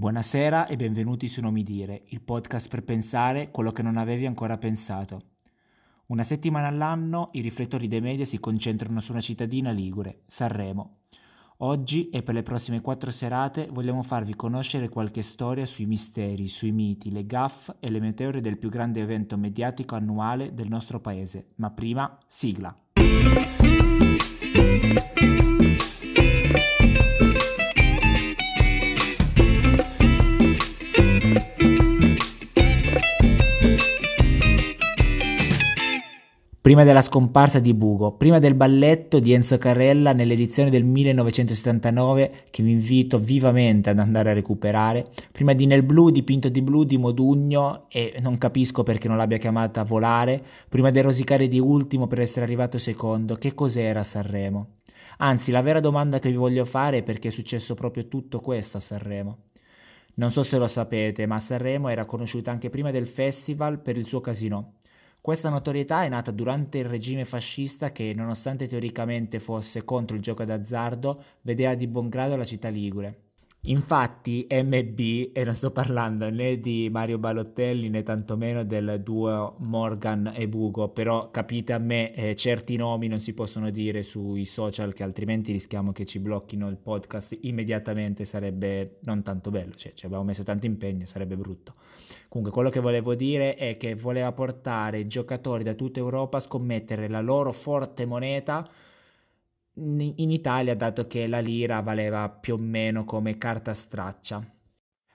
Buonasera e benvenuti su Nomi Dire, il podcast per pensare quello che non avevi ancora pensato. Una settimana all'anno i riflettori dei media si concentrano su una cittadina ligure, Sanremo. Oggi e per le prossime quattro serate vogliamo farvi conoscere qualche storia sui misteri, sui miti, le gaff e le meteore del più grande evento mediatico annuale del nostro paese. Ma prima, sigla. Prima della scomparsa di Bugo, prima del balletto di Enzo Carrella nell'edizione del 1979 che vi invito vivamente ad andare a recuperare, prima di Nel Blu dipinto di blu di Modugno e non capisco perché non l'abbia chiamata Volare, prima del rosicare di Ultimo per essere arrivato secondo, che cos'era Sanremo? Anzi, la vera domanda che vi voglio fare è perché è successo proprio tutto questo a Sanremo. Non so se lo sapete, ma Sanremo era conosciuta anche prima del festival per il suo casino. Questa notorietà è nata durante il regime fascista che, nonostante teoricamente fosse contro il gioco d'azzardo, vedeva di buon grado la città ligure. Infatti MB, e non sto parlando né di Mario Balottelli né tantomeno del duo Morgan e Bugo, però capite a me eh, certi nomi non si possono dire sui social che altrimenti rischiamo che ci blocchino il podcast immediatamente, sarebbe non tanto bello, cioè ci abbiamo messo tanto impegno, sarebbe brutto. Comunque quello che volevo dire è che voleva portare giocatori da tutta Europa a scommettere la loro forte moneta in Italia, dato che la lira valeva più o meno come carta straccia.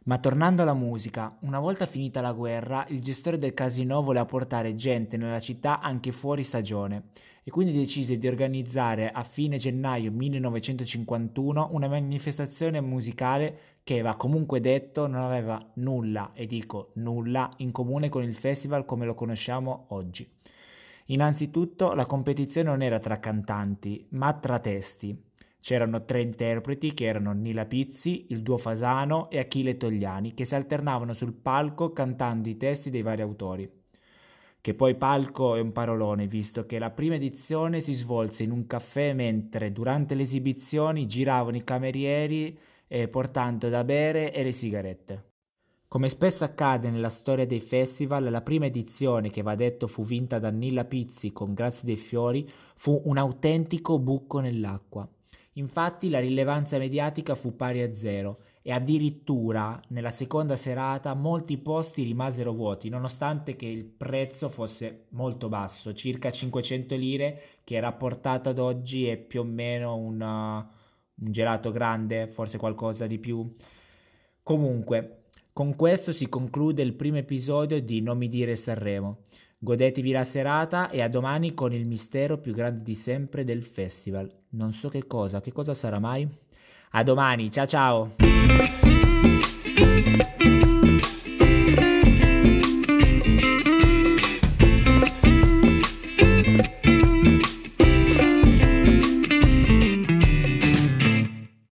Ma tornando alla musica, una volta finita la guerra, il gestore del casino voleva portare gente nella città anche fuori stagione e quindi decise di organizzare a fine gennaio 1951 una manifestazione musicale che va comunque detto non aveva nulla, e dico nulla, in comune con il festival come lo conosciamo oggi. Innanzitutto la competizione non era tra cantanti, ma tra testi. C'erano tre interpreti che erano Nila Pizzi, il duo Fasano e Achille Togliani, che si alternavano sul palco cantando i testi dei vari autori. Che poi palco è un parolone, visto che la prima edizione si svolse in un caffè mentre durante le esibizioni giravano i camerieri eh, portando da bere e le sigarette. Come spesso accade nella storia dei festival, la prima edizione, che va detto fu vinta da Nilla Pizzi con Grazie dei Fiori, fu un autentico buco nell'acqua. Infatti la rilevanza mediatica fu pari a zero e addirittura nella seconda serata molti posti rimasero vuoti, nonostante che il prezzo fosse molto basso, circa 500 lire, che rapportato ad oggi è più o meno una, un gelato grande, forse qualcosa di più. Comunque, con questo si conclude il primo episodio di Non mi dire Sanremo. Godetevi la serata e a domani con il mistero più grande di sempre del festival. Non so che cosa, che cosa sarà mai? A domani, ciao ciao!